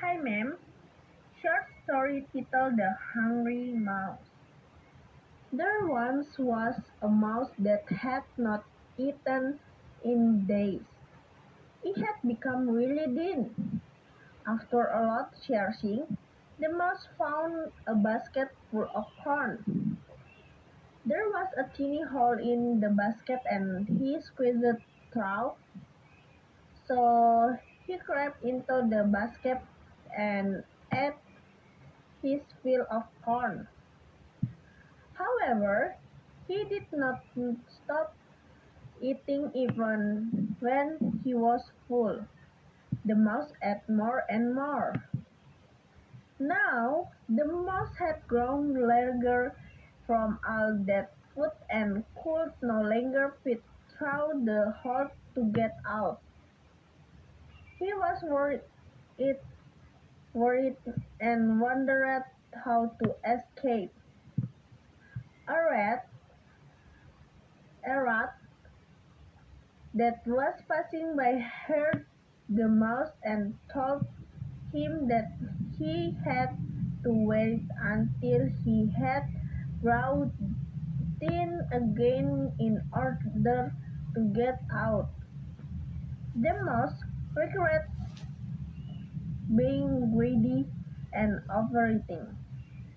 Hi ma'am. Short story titled The Hungry Mouse. There once was a mouse that had not eaten in days. It had become really thin. After a lot searching, the mouse found a basket full of corn. There was a tiny hole in the basket and he squeezed it through. So he crept into the basket and ate his fill of corn. However, he did not stop eating even when he was full. The mouse ate more and more. Now, the mouse had grown larger from all that food and could no longer fit through the hole to get out. He was worried, it, worried and wondered how to escape. A rat, a rat that was passing by heard the mouse and told him that he had to wait until he had grown thin again in order to get out. The mouse regretted being greedy and overeating.